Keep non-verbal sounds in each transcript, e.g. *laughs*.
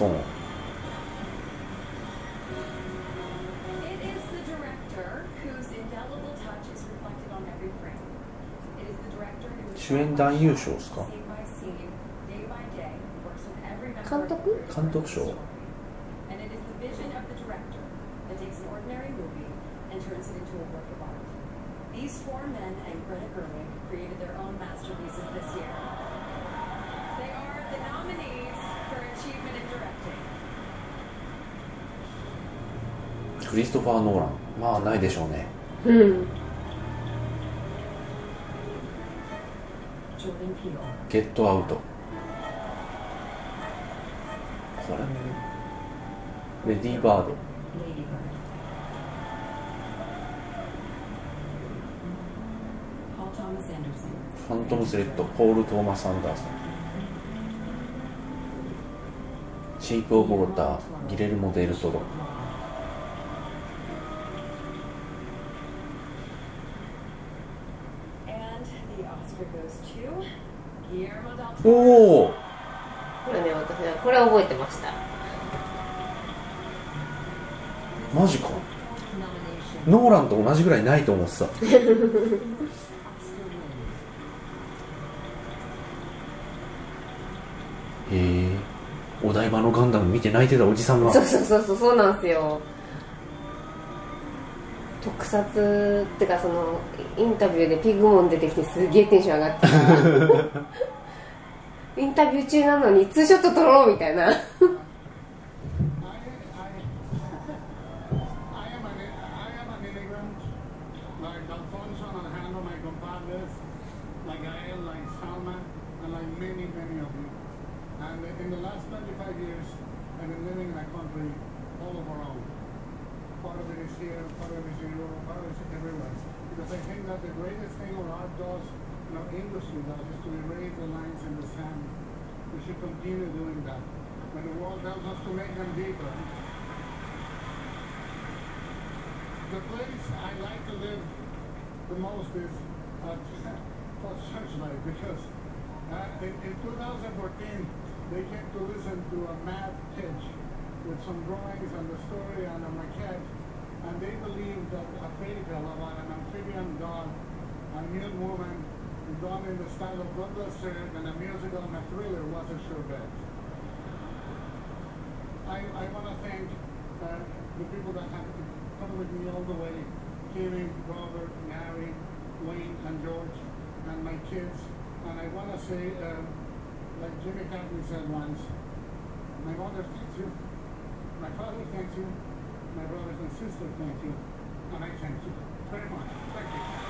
エマストーン It is the director whose indelible touch is reflected on every frame. It is the director who is 主演男優賞ですか scene by scene, day by day, works with every member 監 of the 督 crew to 監督賞 the. And it is the vision of the director that takes an ordinary movie and turns it into a work of art. These four men and Greta Gerwig created their own masterpieces this year. They are the nominees for achievement in directing. クリストファー・ノーラン。まあないでしょうね。うん.ゲットアウト。これ？もレディー・バード.ファントム・スレッドポール・トーマス・アンダーソン。シェイプ・オブ・ウォーターギレルモ・デル・トロ And the Oscar goes to Guillermo del お.おこれね私はこれ覚えてましたマジか.ノーランと同じぐらいないと思ってた.へえお台場のガンダム見て泣いてたおじさんがそうそうそうそうそうなんですよ特撮ってかそのインタビューでピグモン出てきてすげえテンション上がってた *laughs* インタビュー中なのにツーショット撮ろうみたいな done in the style of Douglas Sirk and a musical and a thriller was a sure bet. I, I want to thank uh, the people that have come with me all the way, Kevin, Robert, Mary, Wayne, and George, and my kids. And I want to say, um, like Jimmy Cagney said once, my mother thanks you, my father thanks you, my brothers and sisters thank you, and I thank you very much. Thank you.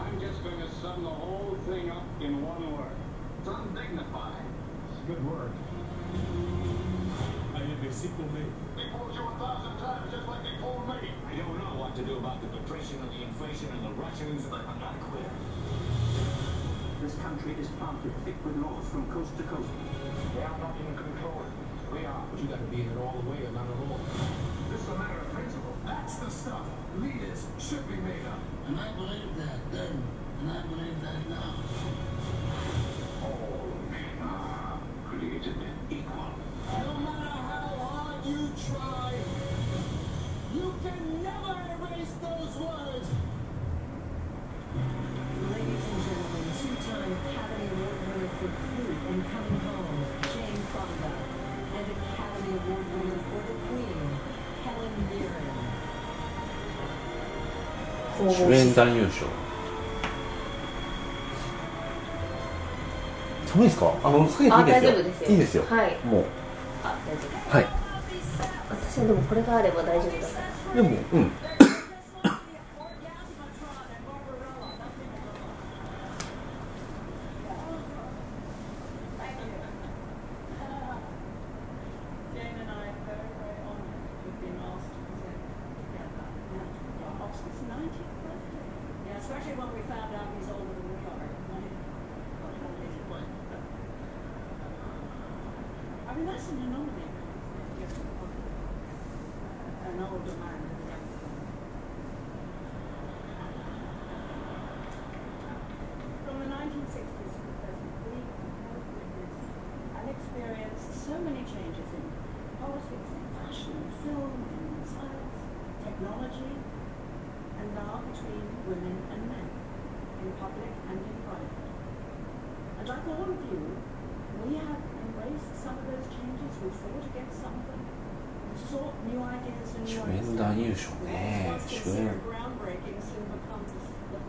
I know the world's changing. I've seen the old traditions die, one by one. Grace, dignity, feelings of the past. We are facing a crisis. We have been forced into a conflict that might is right. I'm just going to sum the whole thing up in one word. It's undignified. It's a good word. They pulled you a thousand times just like they pulled me. I don't know what to do about the patrician and the inflation and the Russians, but I'm not a quitter. This country is planted thick with laws from coast to coast. They are not in control. We are. But you got to be in it all the way or not at all. This is a matter of principle. That's the stuff leaders should be made of. And I believe that then, and I believe that now. All men are created equal. No matter how hard you try, you can never erase those words. 主演男優賞。寒いですか？あの下げあていいですよ。いいですよ。はい。もう。あ大丈夫。はい。私はでもこれがあれば大丈夫だから。でもうん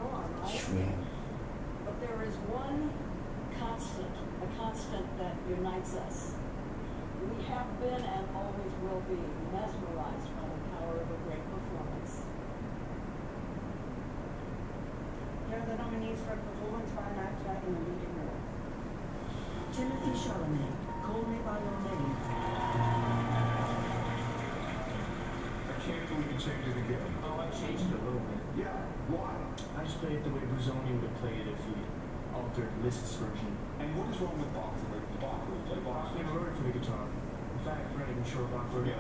right? But there is one constant, a constant that unites us. We have been and always will be mesmerized by the power of a great performance. Here are the nominees for a performance by an actor in the leading role. Timothy Chalamet, Call Me By Your Name. I can't believe you changed it again. Oh, I changed it a little bit. Yeah, why? I just played it the way Busoni would have played it if he altered Liszt's version. And what is wrong with Bach? Bach would have played Bach Bach? never it for the guitar. In fact, I'm not even sure Bach wrote it.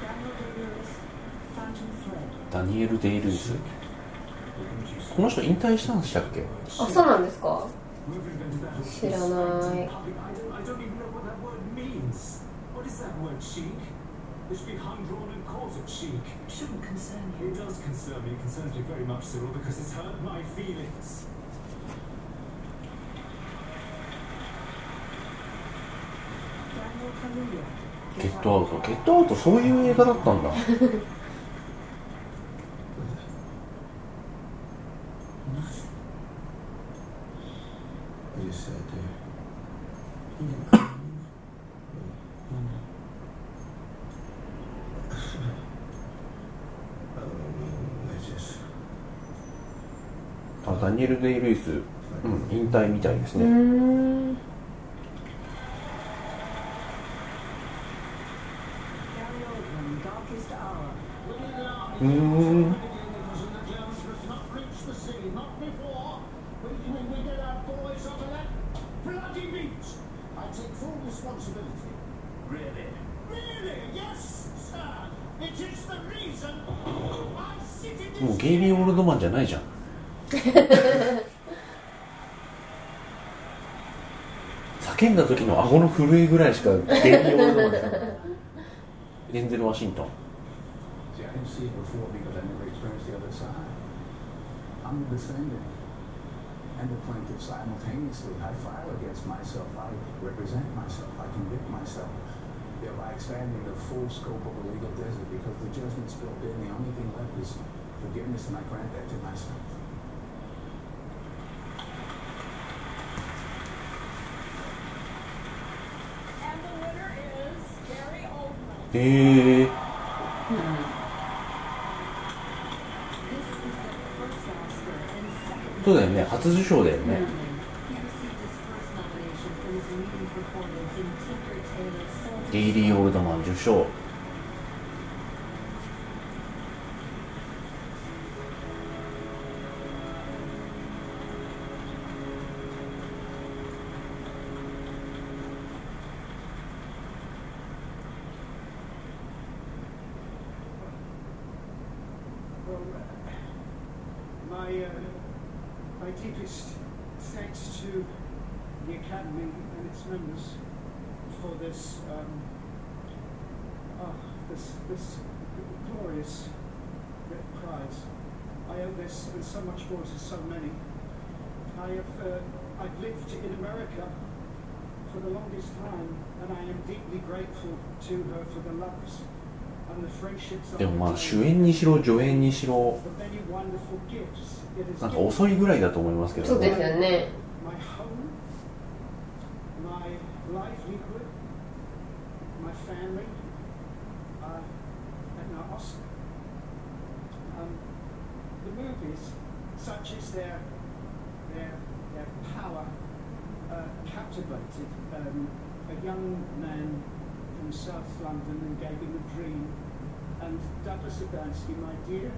Daniel Day-Lewis, Phantom Thread. ダニエル・デイ・ルイスこの人引退したんでしたっけあそうなんですか We've invented that whole Shit, I phrase, know. friends in public. I don't, I don't even know what that word means. What is that word, chic? It should be hung, drawn, and quartered chic. It shouldn't concern you. It does concern me. It concerns me very much, Cyril, because it's hurt my feelings. Daniel Kaluuya. ゲットアウトゲットアウトそういう映画だったんだ You just sat there. I don't know. I just. あダニエル・デイ・ルイス、うん、引退みたいですうーね、ん Gary Oldman, Darkest Hour. うーん Not reach the sea, not before. We, we, we get our boys off of that bloody beach. I take full responsibility. Really? Really? Yes, sir. It たいですね。うーん。もうゲイリー・オールドマンじゃないじゃん。*laughs* 叫んの顎のぐらいしか現に覚えてない・ワシントンへえ、そうだよね。初受賞だよね、ディーリー・オールドマン受賞。My, uh, thanks to the Academy and its members for this, um, ah, this, this glorious prize. I owe this and so much more to so many. I have, uh, I've lived in America for the longest time, and I am deeply grateful to her for the loves. でもまあ主演にしろ助演にしろなんか遅いぐらいだと思いますけど。そうですね。よね from South London and gave him a dream. And Douglas Adamski, my dear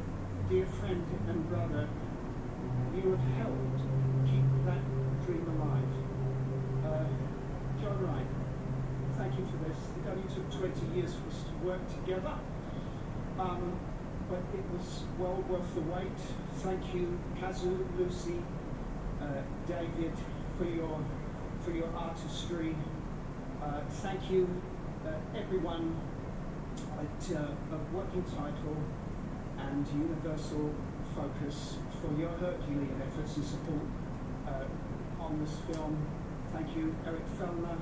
dear friend and brother, you have helped keep that dream alive. Uh, John Wright, thank you for this. It only took 20 years for us to work together, um, but it was well worth the wait. Thank you, Kazu, Lucy, uh, David, for your for your artistry. Uh, thank you, uh, everyone at uh, of Working Title and Universal Focus for your Herculean efforts and support uh, on this film. Thank you, Eric Fellner,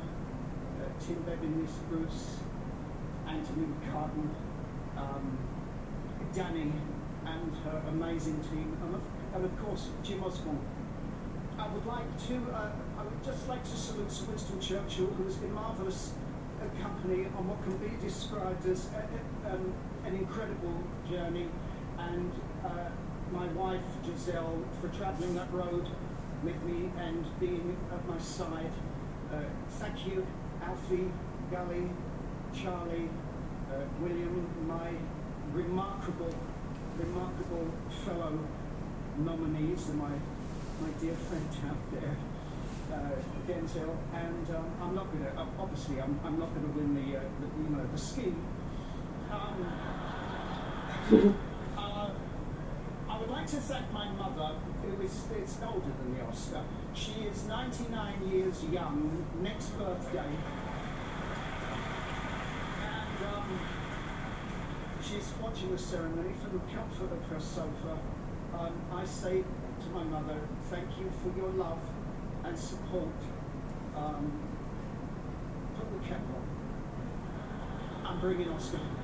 Tim Bevan, Bruce, Anthony Carton, um, Danny, and her amazing team, and of, and of course Jim Osborne. I would like to, uh, I would just like to salute Sir Winston Churchill, who has been marvellous uh, company on what can be described as a, a- um, an incredible journey, and uh, my wife Giselle for travelling that road with me and being at my side. Uh, thank you, Alfie, Gully, Charlie, uh, William, my remarkable, remarkable fellow nominees, and my my dear friend out there, uh, Denzel, and um, I'm not going to, obviously, I'm, I'm not going to win the, uh, the, you know, the ski. Um, *laughs* uh, I would like to thank my mother, who is, is older than the Oscar. She is 99 years young, next birthday. And um, she's watching the ceremony from the comfort of her sofa. Um, I say to my mother, thank you for your love and support um, public capital. I'm bringing Australia.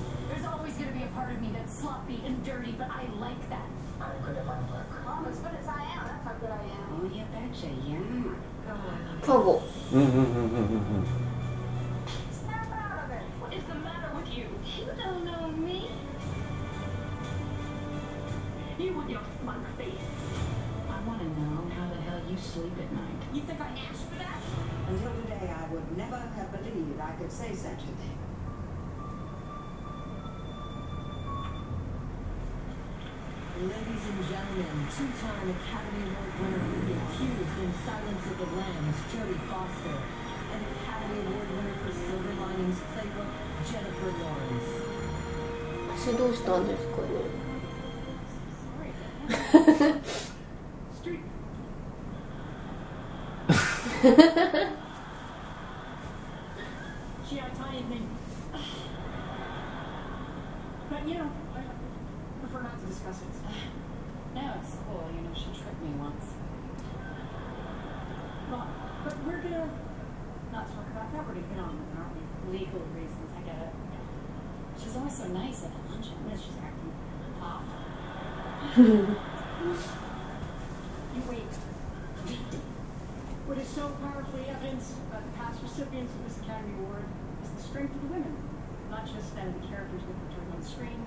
There's always going to be a part of me that's sloppy and dirty, but I like that. I'm good at my work. I'm as good as I am. That's how good I am. Oh, you betcha, yeah. Provo. Snap. What is the matter with you? You don't know me. You your smug face. I want to know how the hell you sleep at night. You think I asked for that? Until today, I would never have believed I could say such a thing. Ladies and gentlemen, two-time Academy Award winner for The Accused in Silence of the Lambs, Jodie Foster, and Academy Award winner for Silver Linings Playbook, Jennifer Lawrence. *laughs* She does not. She me. *sighs* But you know, nice at the luncheon. Yes, she's acting. Pop. You wait. What is so powerfully evidenced by the past recipients of this Academy Award is the strength of the women, not just that of the characters they portray on screen,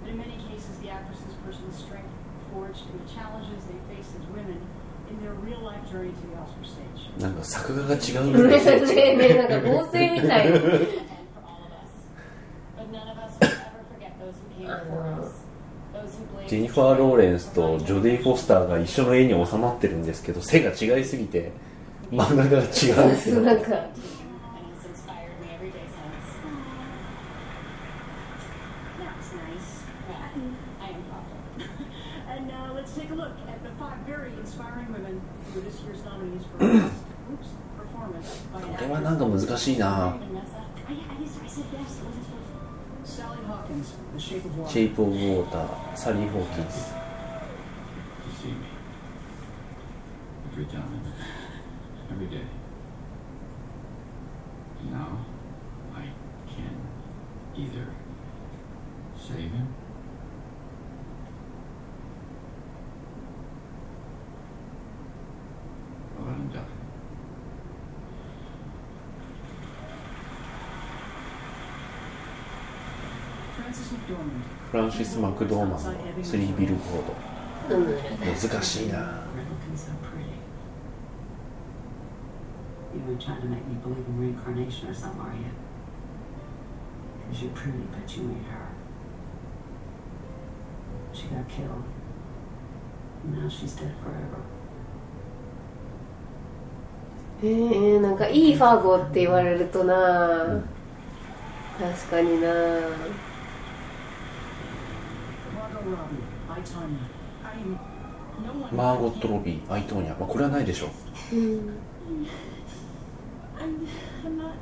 but in many cases the actresses' personal strength forged in the challenges they face as women in their real-life journey to the Oscar stage. *laughs* なんか作画が違うぐらいねえねえねえなんか合成みたい *laughs* *laughs* ジェニファー・ローレンスとジョディ・フォスターが一緒の絵に収まってるんですけど背が違いすぎて漫画が違うんですよ。なこれはなんか難しいな。シェイプ・オブ・ウォーターサリー・ホーキンス You see me every time, every day. Now I can either save him or let him die. Francis McDormand. フランシス・マクドーマ「ス」、難しいな。ええ、なんかいいファゴって言われるとな、確かにな。マーゴット・ロビーアイトーニャ、まあ、これはないでしょうん I'm, I'm not.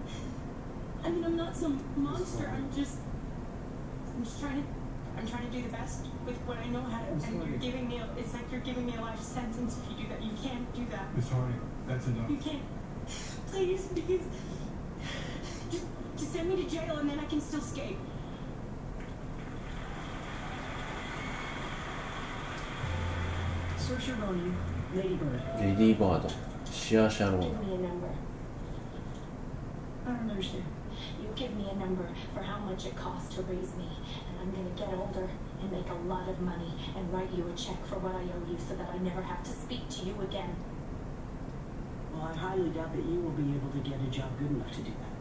I mean, I'm not some monster. I'm just. I'm just trying to. I'm trying to do the best with what I know how to. And you're giving me. A, it's like you're giving me a life sentence if you do that. You can't do that. Miss Hardy, that's enough. You can't. Please, because. Just, just send me to jail and then I can still escape. Volume, Ladybird. Give me a number for how much it costs to raise me, and I'm gonna get older and make a lot of money and write you a check for what I owe you so that I never have to speak to you again. Well, I highly doubt that you will be able to get a job good enough to do that.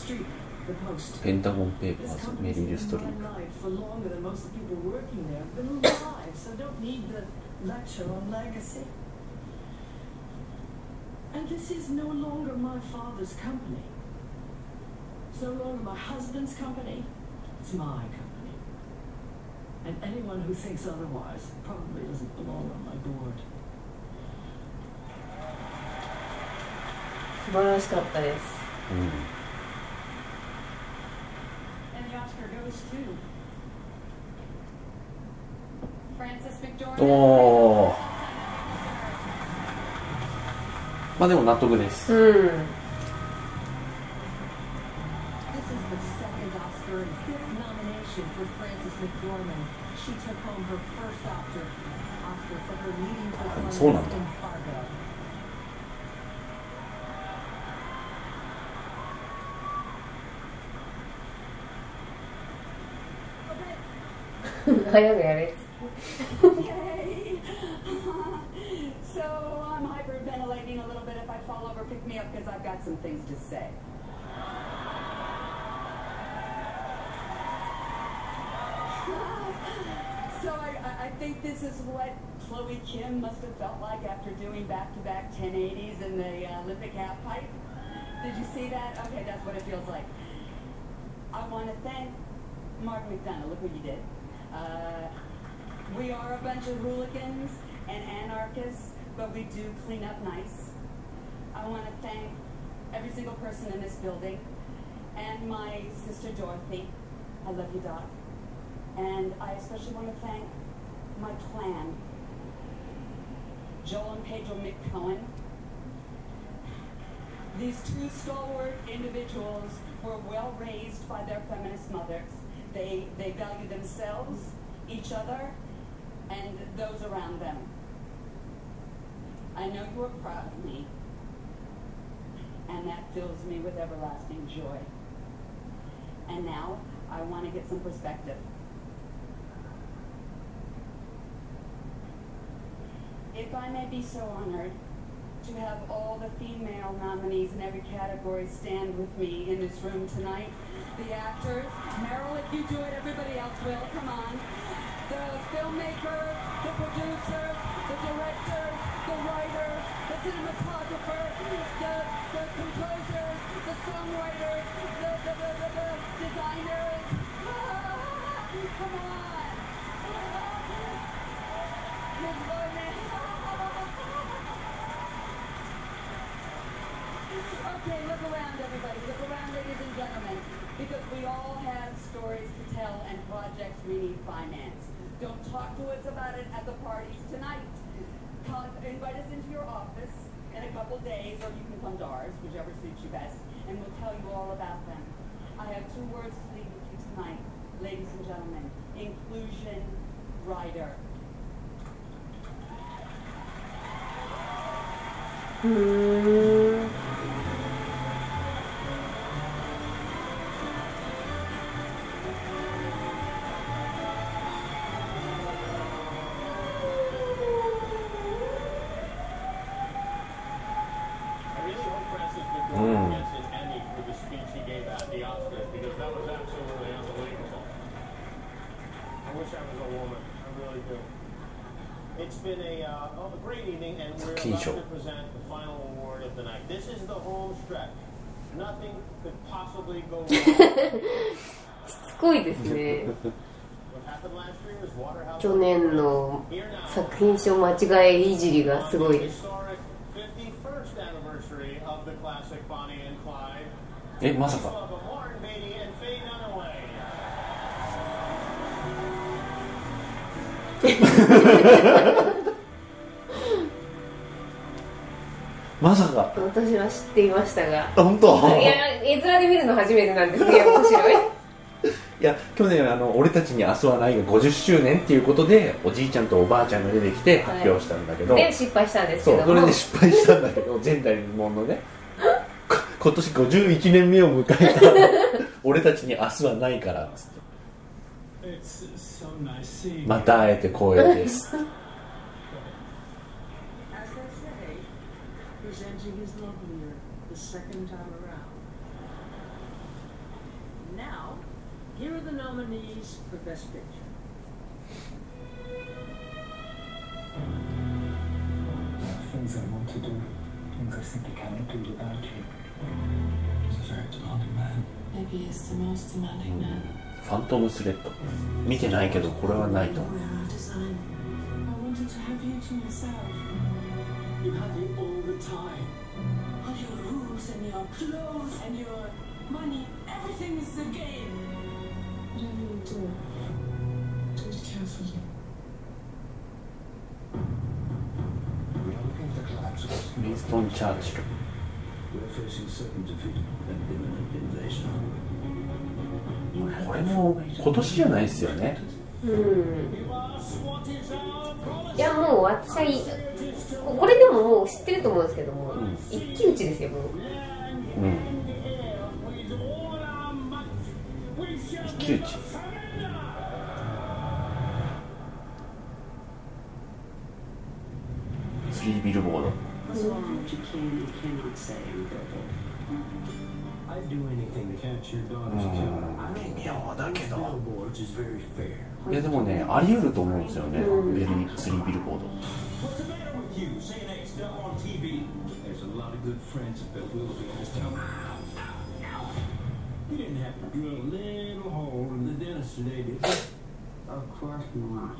ル・ been ストリー in プ my life for longer than most of the people working there have been alive, so don't need the lecture on legacy. And this is no longer my father's company. It's no longer my husband's company. It's my company. And anyone who thinks otherwise probably doesn't belong on my board. 素晴らしかったです And おまあでも納得です、うん、そうなんだ。Play the lyrics. okay. so I'm hyperventilating a little bit. If I fall over, pick me up because I've got some things to say. *laughs* so I, I think this is what Chloe Kim must have felt like after doing back-to-back 1080s in the uh, Olympic halfpipe. Did you see that? Okay, that's what it feels like. I want to thank Mark McDonough. Look what you did. Uh, we are a bunch of hooligans and anarchists, but we do clean up nice. I want to thank every single person in this building and my sister Dorothy. I love you, Doc. And I especially want to thank my clan, Joel and Pedro McCohen. These two stalwart individuals were well raised by their feminist mothers. They, they value themselves, each other, and those around them. I know you are proud of me, and that fills me with everlasting joy. And now I want to get some perspective. If I may be so honored to have all the female nominees in every category stand with me in this room tonight, the actors, Meryl, if you do it, everybody else will. Come on. The filmmaker, the producer, the director, the writer, the cinematographer, the, the composers, the songwriters, the, the, the, the, the designers. Ah, come on. Ah, Okay, look around, everybody. Look around, ladies and gentlemen, because we all have stories to tell and projects we need finance. Don't talk to us about it at the parties tonight. Come, invite us into your office in a couple days, or you can come to ours, whichever suits you best, and we'll tell you all about them. I have two words to leave with you tonight, ladies and gentlemen. Inclusion rider. Mm -hmm. ですね。*laughs* 去年の作品賞間違いいじりがすごい。ですえまさか。*laughs* まさか。私は知っていましたが。本当？いや絵面で見るの初めてなんですけど面白い。いや去年あの「俺たちに明日はない」が50周年っていうことでおじいちゃんとおばあちゃんが出てきて発表したんだけど、で失敗したんですそうけど。もそれで失敗したんだけど前代未聞のね。こ今年51年目を迎えた「*laughs* 俺たちに明日はないから」つっまた会えて光栄です *laughs* As they say, presenting is lovelier the second time around. Now, here are the nominees for Best Picture. Things I want to do, things I simply cannot do without you. He's a very demanding man. Maybe he's the most demanding man. ファントムスレッド見てないけどこれはないと思う Where our design. I wanted to have you to myself. You have me all the time. All your rules and your clothes and your money, everything is a game. ンストン・チャーチル We're facing certain defeat and imminent invasion. これも今年じゃないですよね。うん。いやもう私はいこれでももう知ってると思うんですけども、一騎打ちですよもう。うん。一騎打ち cannot say in verbal? I'd do anything to catch your daughter's Mm. killer. I don't 微妙だけど billboards is very fair. いやでもねあり得ると思うんですよねベリースリービルボード What's the matter with you? Saying that stuff on TV. There's a lot of good friends at Bill Willoughby in this town. You didn't have to drill a little hole in the dentist today, did you? Of course not.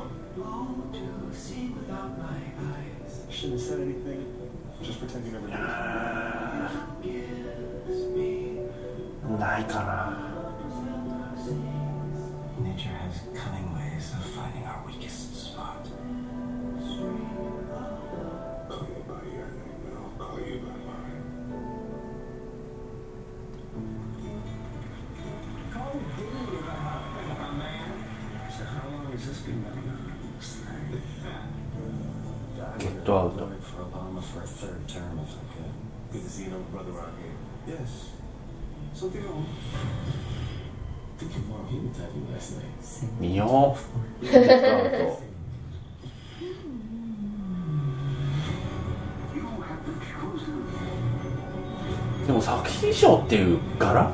one. Oh, to see without my eyes. Should have said anything. Just pretend you never did. Uh, Night Nature has cunning ways of finding our weakest spot. Call you by your name, I'll call you by でも作品賞っていう柄。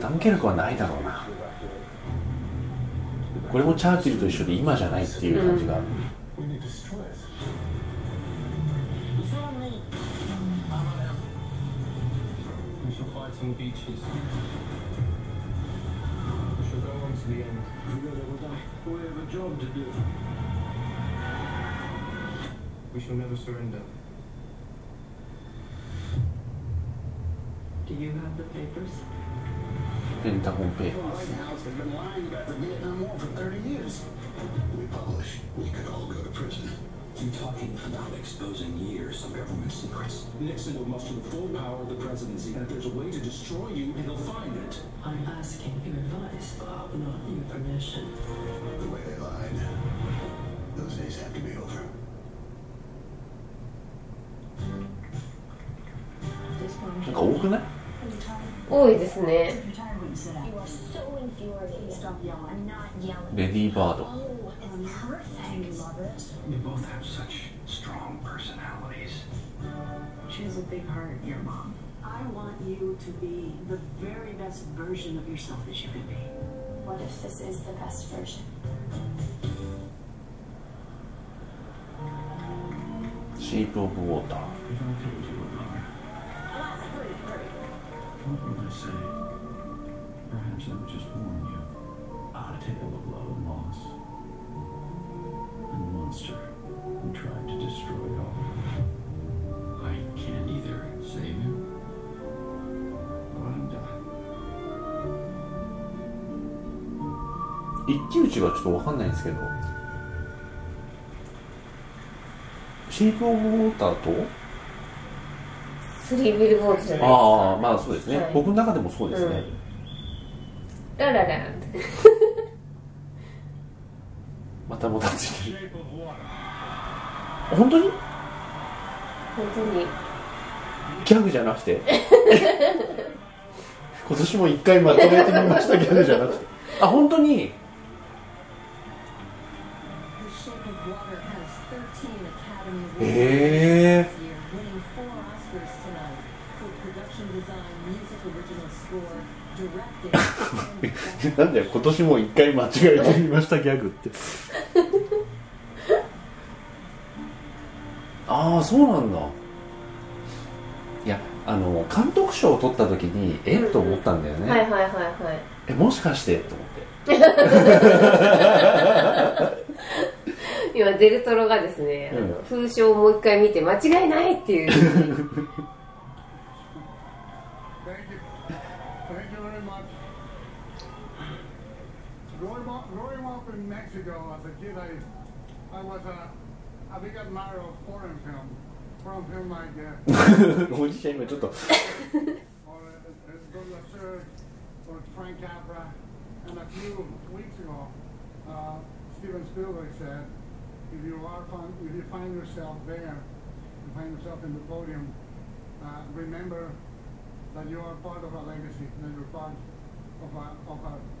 ダンケルクはないだろうな。これもチャーチルと一緒で今じゃないっていう感じが、te interrumpí. You talking about exposing years of government secrets. Nixon will muster the full power of the presidency, and if there's a way to destroy you, he'll find it. I'm asking your advice, Bob, not your permission. The way they lied. Those days have to be over. This one. 多くない多いですね You are so infuriating. Stop yelling. I'm not yelling. レディーバード Oh, it's perfect. Do you love it? You both have such strong personalities. She has a big heart, your mom. I want you to be the very best version of yourself that you can be. What if this is the best version? シープ・オブ・ウォーター what would I say? Perhaps I would just warn you. A tale of love and loss. And a monster who tried to destroy it all. I can't either save him or let I'm die. 一騎打ちはちょっとわかんないんですけどシープ・オブ・ウォーターとスリービルボードじゃないですかああまあそうですね、はい。僕の中でもそうですね、ラララまたもたついてる。Shape of water. 本当に？本当に。ギャグじゃなくて？*laughs* 今年も一回まとめてみましたギャグじゃなくて。あ本当に？The Shape of *laughs* なんだよ今年も一回間違えてみましたギャグって。*laughs* ああそうなんだ。いやあの監督賞を取った時にえっと思ったんだよね、はいはいはいはい。えもしかしてと思って。*laughs* 今デルトロがですね、あの風書をもう一回見て間違いないっていう a big admirer of foreign film. Foreign film like uh, *laughs* おじちゃん今ちょっと or uh, uh, Douglas Sirk or Frank Capra. And a few weeks ago, uh, Steven Spielberg said, if you are fun, if you find yourself there, you find yourself in the podium, uh, remember that you are part of a legacy, that you're part of a, of a world of filmmakers.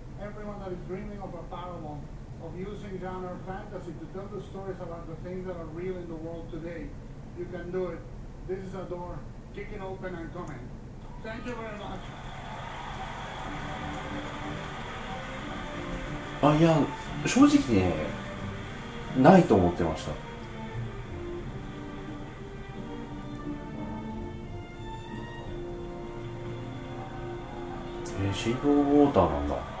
everyone that is dreaming of a parable, of using genre fantasy to tell the stories about the things that are real in the world today, you can do it. This is a door. Kick it open and come in. Thank you very much. あいや正直ねないと思ってましたえー、シープ・ウォーターなんだ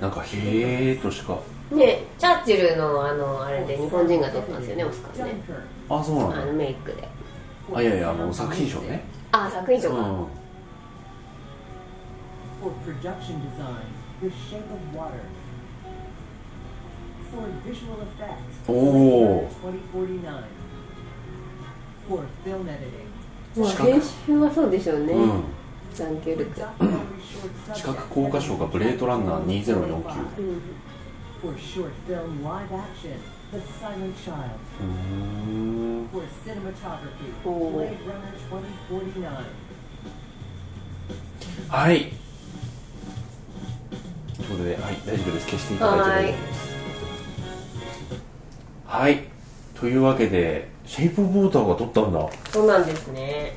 なんかへえとしか。ねチャーチルのあのあれで日本人が出てますよねおスカーね。あそうなんあのメイクで。あいやいやあの作品賞ね。あ作品賞か。うん For はそうでしょうね。うん。ダン視覚効果賞がブレートランナー2049、う、はい。ということで、はい、大丈夫です。消していただいても。丈い,はい。というわけでシェイプウォーターが撮ったんだ。そうなんですね。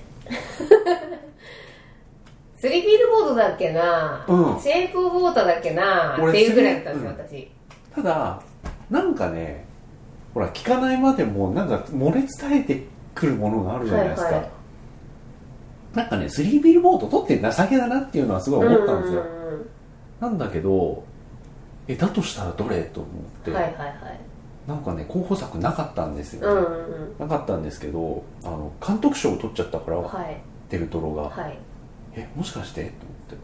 スリービルボードだっけな、うん。シェイプ・オブ・ウォーターだっけな。俺っていうぐらいだったんですよ、私。ただなんかねほら聞かないまでもなんか漏れ伝えてくるものがあるじゃないですか、はいはい。なんかねスリービルボード撮って情けだなっていうのはすごい思ったんですよ、うんうんなんだけどえだとしたらどれ？と思って、うんはいはいはい。なんかね候補作なかったんですよ。ね、うんうんうん。なかったんですけどあの監督賞を取っちゃったから、はい。デルトロが、はいえもしかして？と思っ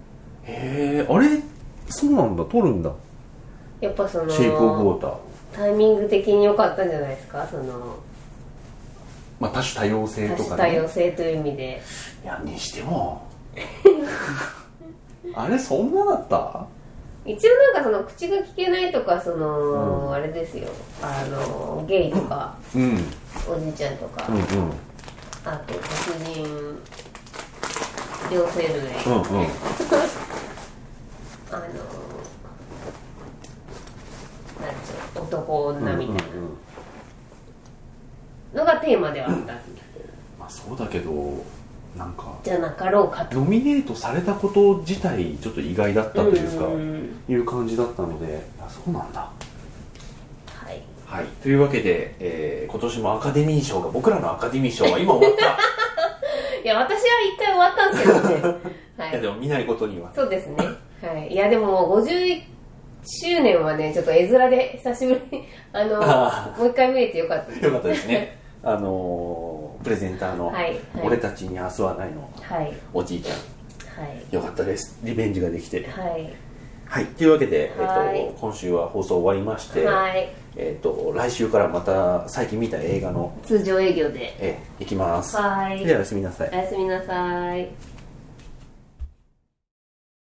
てへえあれ？そうなんだ。撮るんだ。やっぱそのシェイプ・オブ・ウォーター。タイミング的に良かったんじゃないですか？そのまあ多種多様性多とかね。種多様性という意味で。いやにしても。*laughs* あれそんなだった？一応なんかその口が聞けないとかその、あれですよ。あのゲイとかうん。おじいちゃんとか、うんうん。あと黒人両生類、うんうん。*laughs* あのなんでしょう男女みたいな。のがテーマではあった、まあそうだけどなんかじゃなかろうかと。ノミネートされたこと自体ちょっと意外だったというか、うん。いう感じだったのであそうなんだ。はい。はい。というわけで、えー今年もアカデミー賞が僕らのアカデミー賞は今終わった *laughs* いや私は一回終わったんですけどね、*laughs* はいやでも見ないことにはそうですね。はい。いや、でももう51周年はね、ちょっと絵面で久しぶりに、あの、あもう一回見れてよかったです。よかったですね *laughs* あのープレゼンターの、はいはい俺たちに明日はないのはい。おじいちゃんはい。よかったですリベンジができてはい。はいというわけで、えはいっと今週は放送終わりまして、はい。えっと来週からまた最近見た映画の通常営業で。えー行きますはい。ではおやすみなさいおやすみなさい。